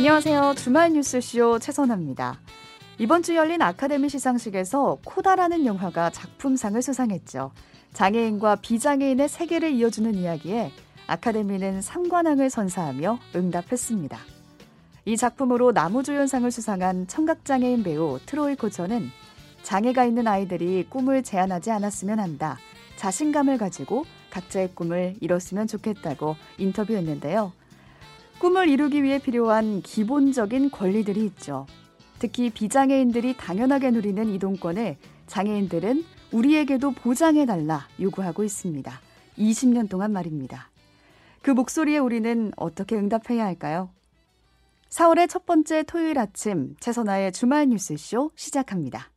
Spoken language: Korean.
안녕하세요. 주말 뉴스쇼 최선아입니다. 이번 주 열린 아카데미 시상식에서 코다라는 영화가 작품상을 수상했죠. 장애인과 비장애인의 세계를 이어주는 이야기에 아카데미는 상관왕을 선사하며 응답했습니다. 이 작품으로 나무조연상을 수상한 청각장애인 배우 트로이 코처는 장애가 있는 아이들이 꿈을 제한하지 않았으면 한다. 자신감을 가지고 각자의 꿈을 이뤘으면 좋겠다고 인터뷰했는데요. 꿈을 이루기 위해 필요한 기본적인 권리들이 있죠. 특히 비장애인들이 당연하게 누리는 이동권을 장애인들은 우리에게도 보장해달라 요구하고 있습니다. 20년 동안 말입니다. 그 목소리에 우리는 어떻게 응답해야 할까요? 4월의 첫 번째 토요일 아침 최선아의 주말 뉴스쇼 시작합니다.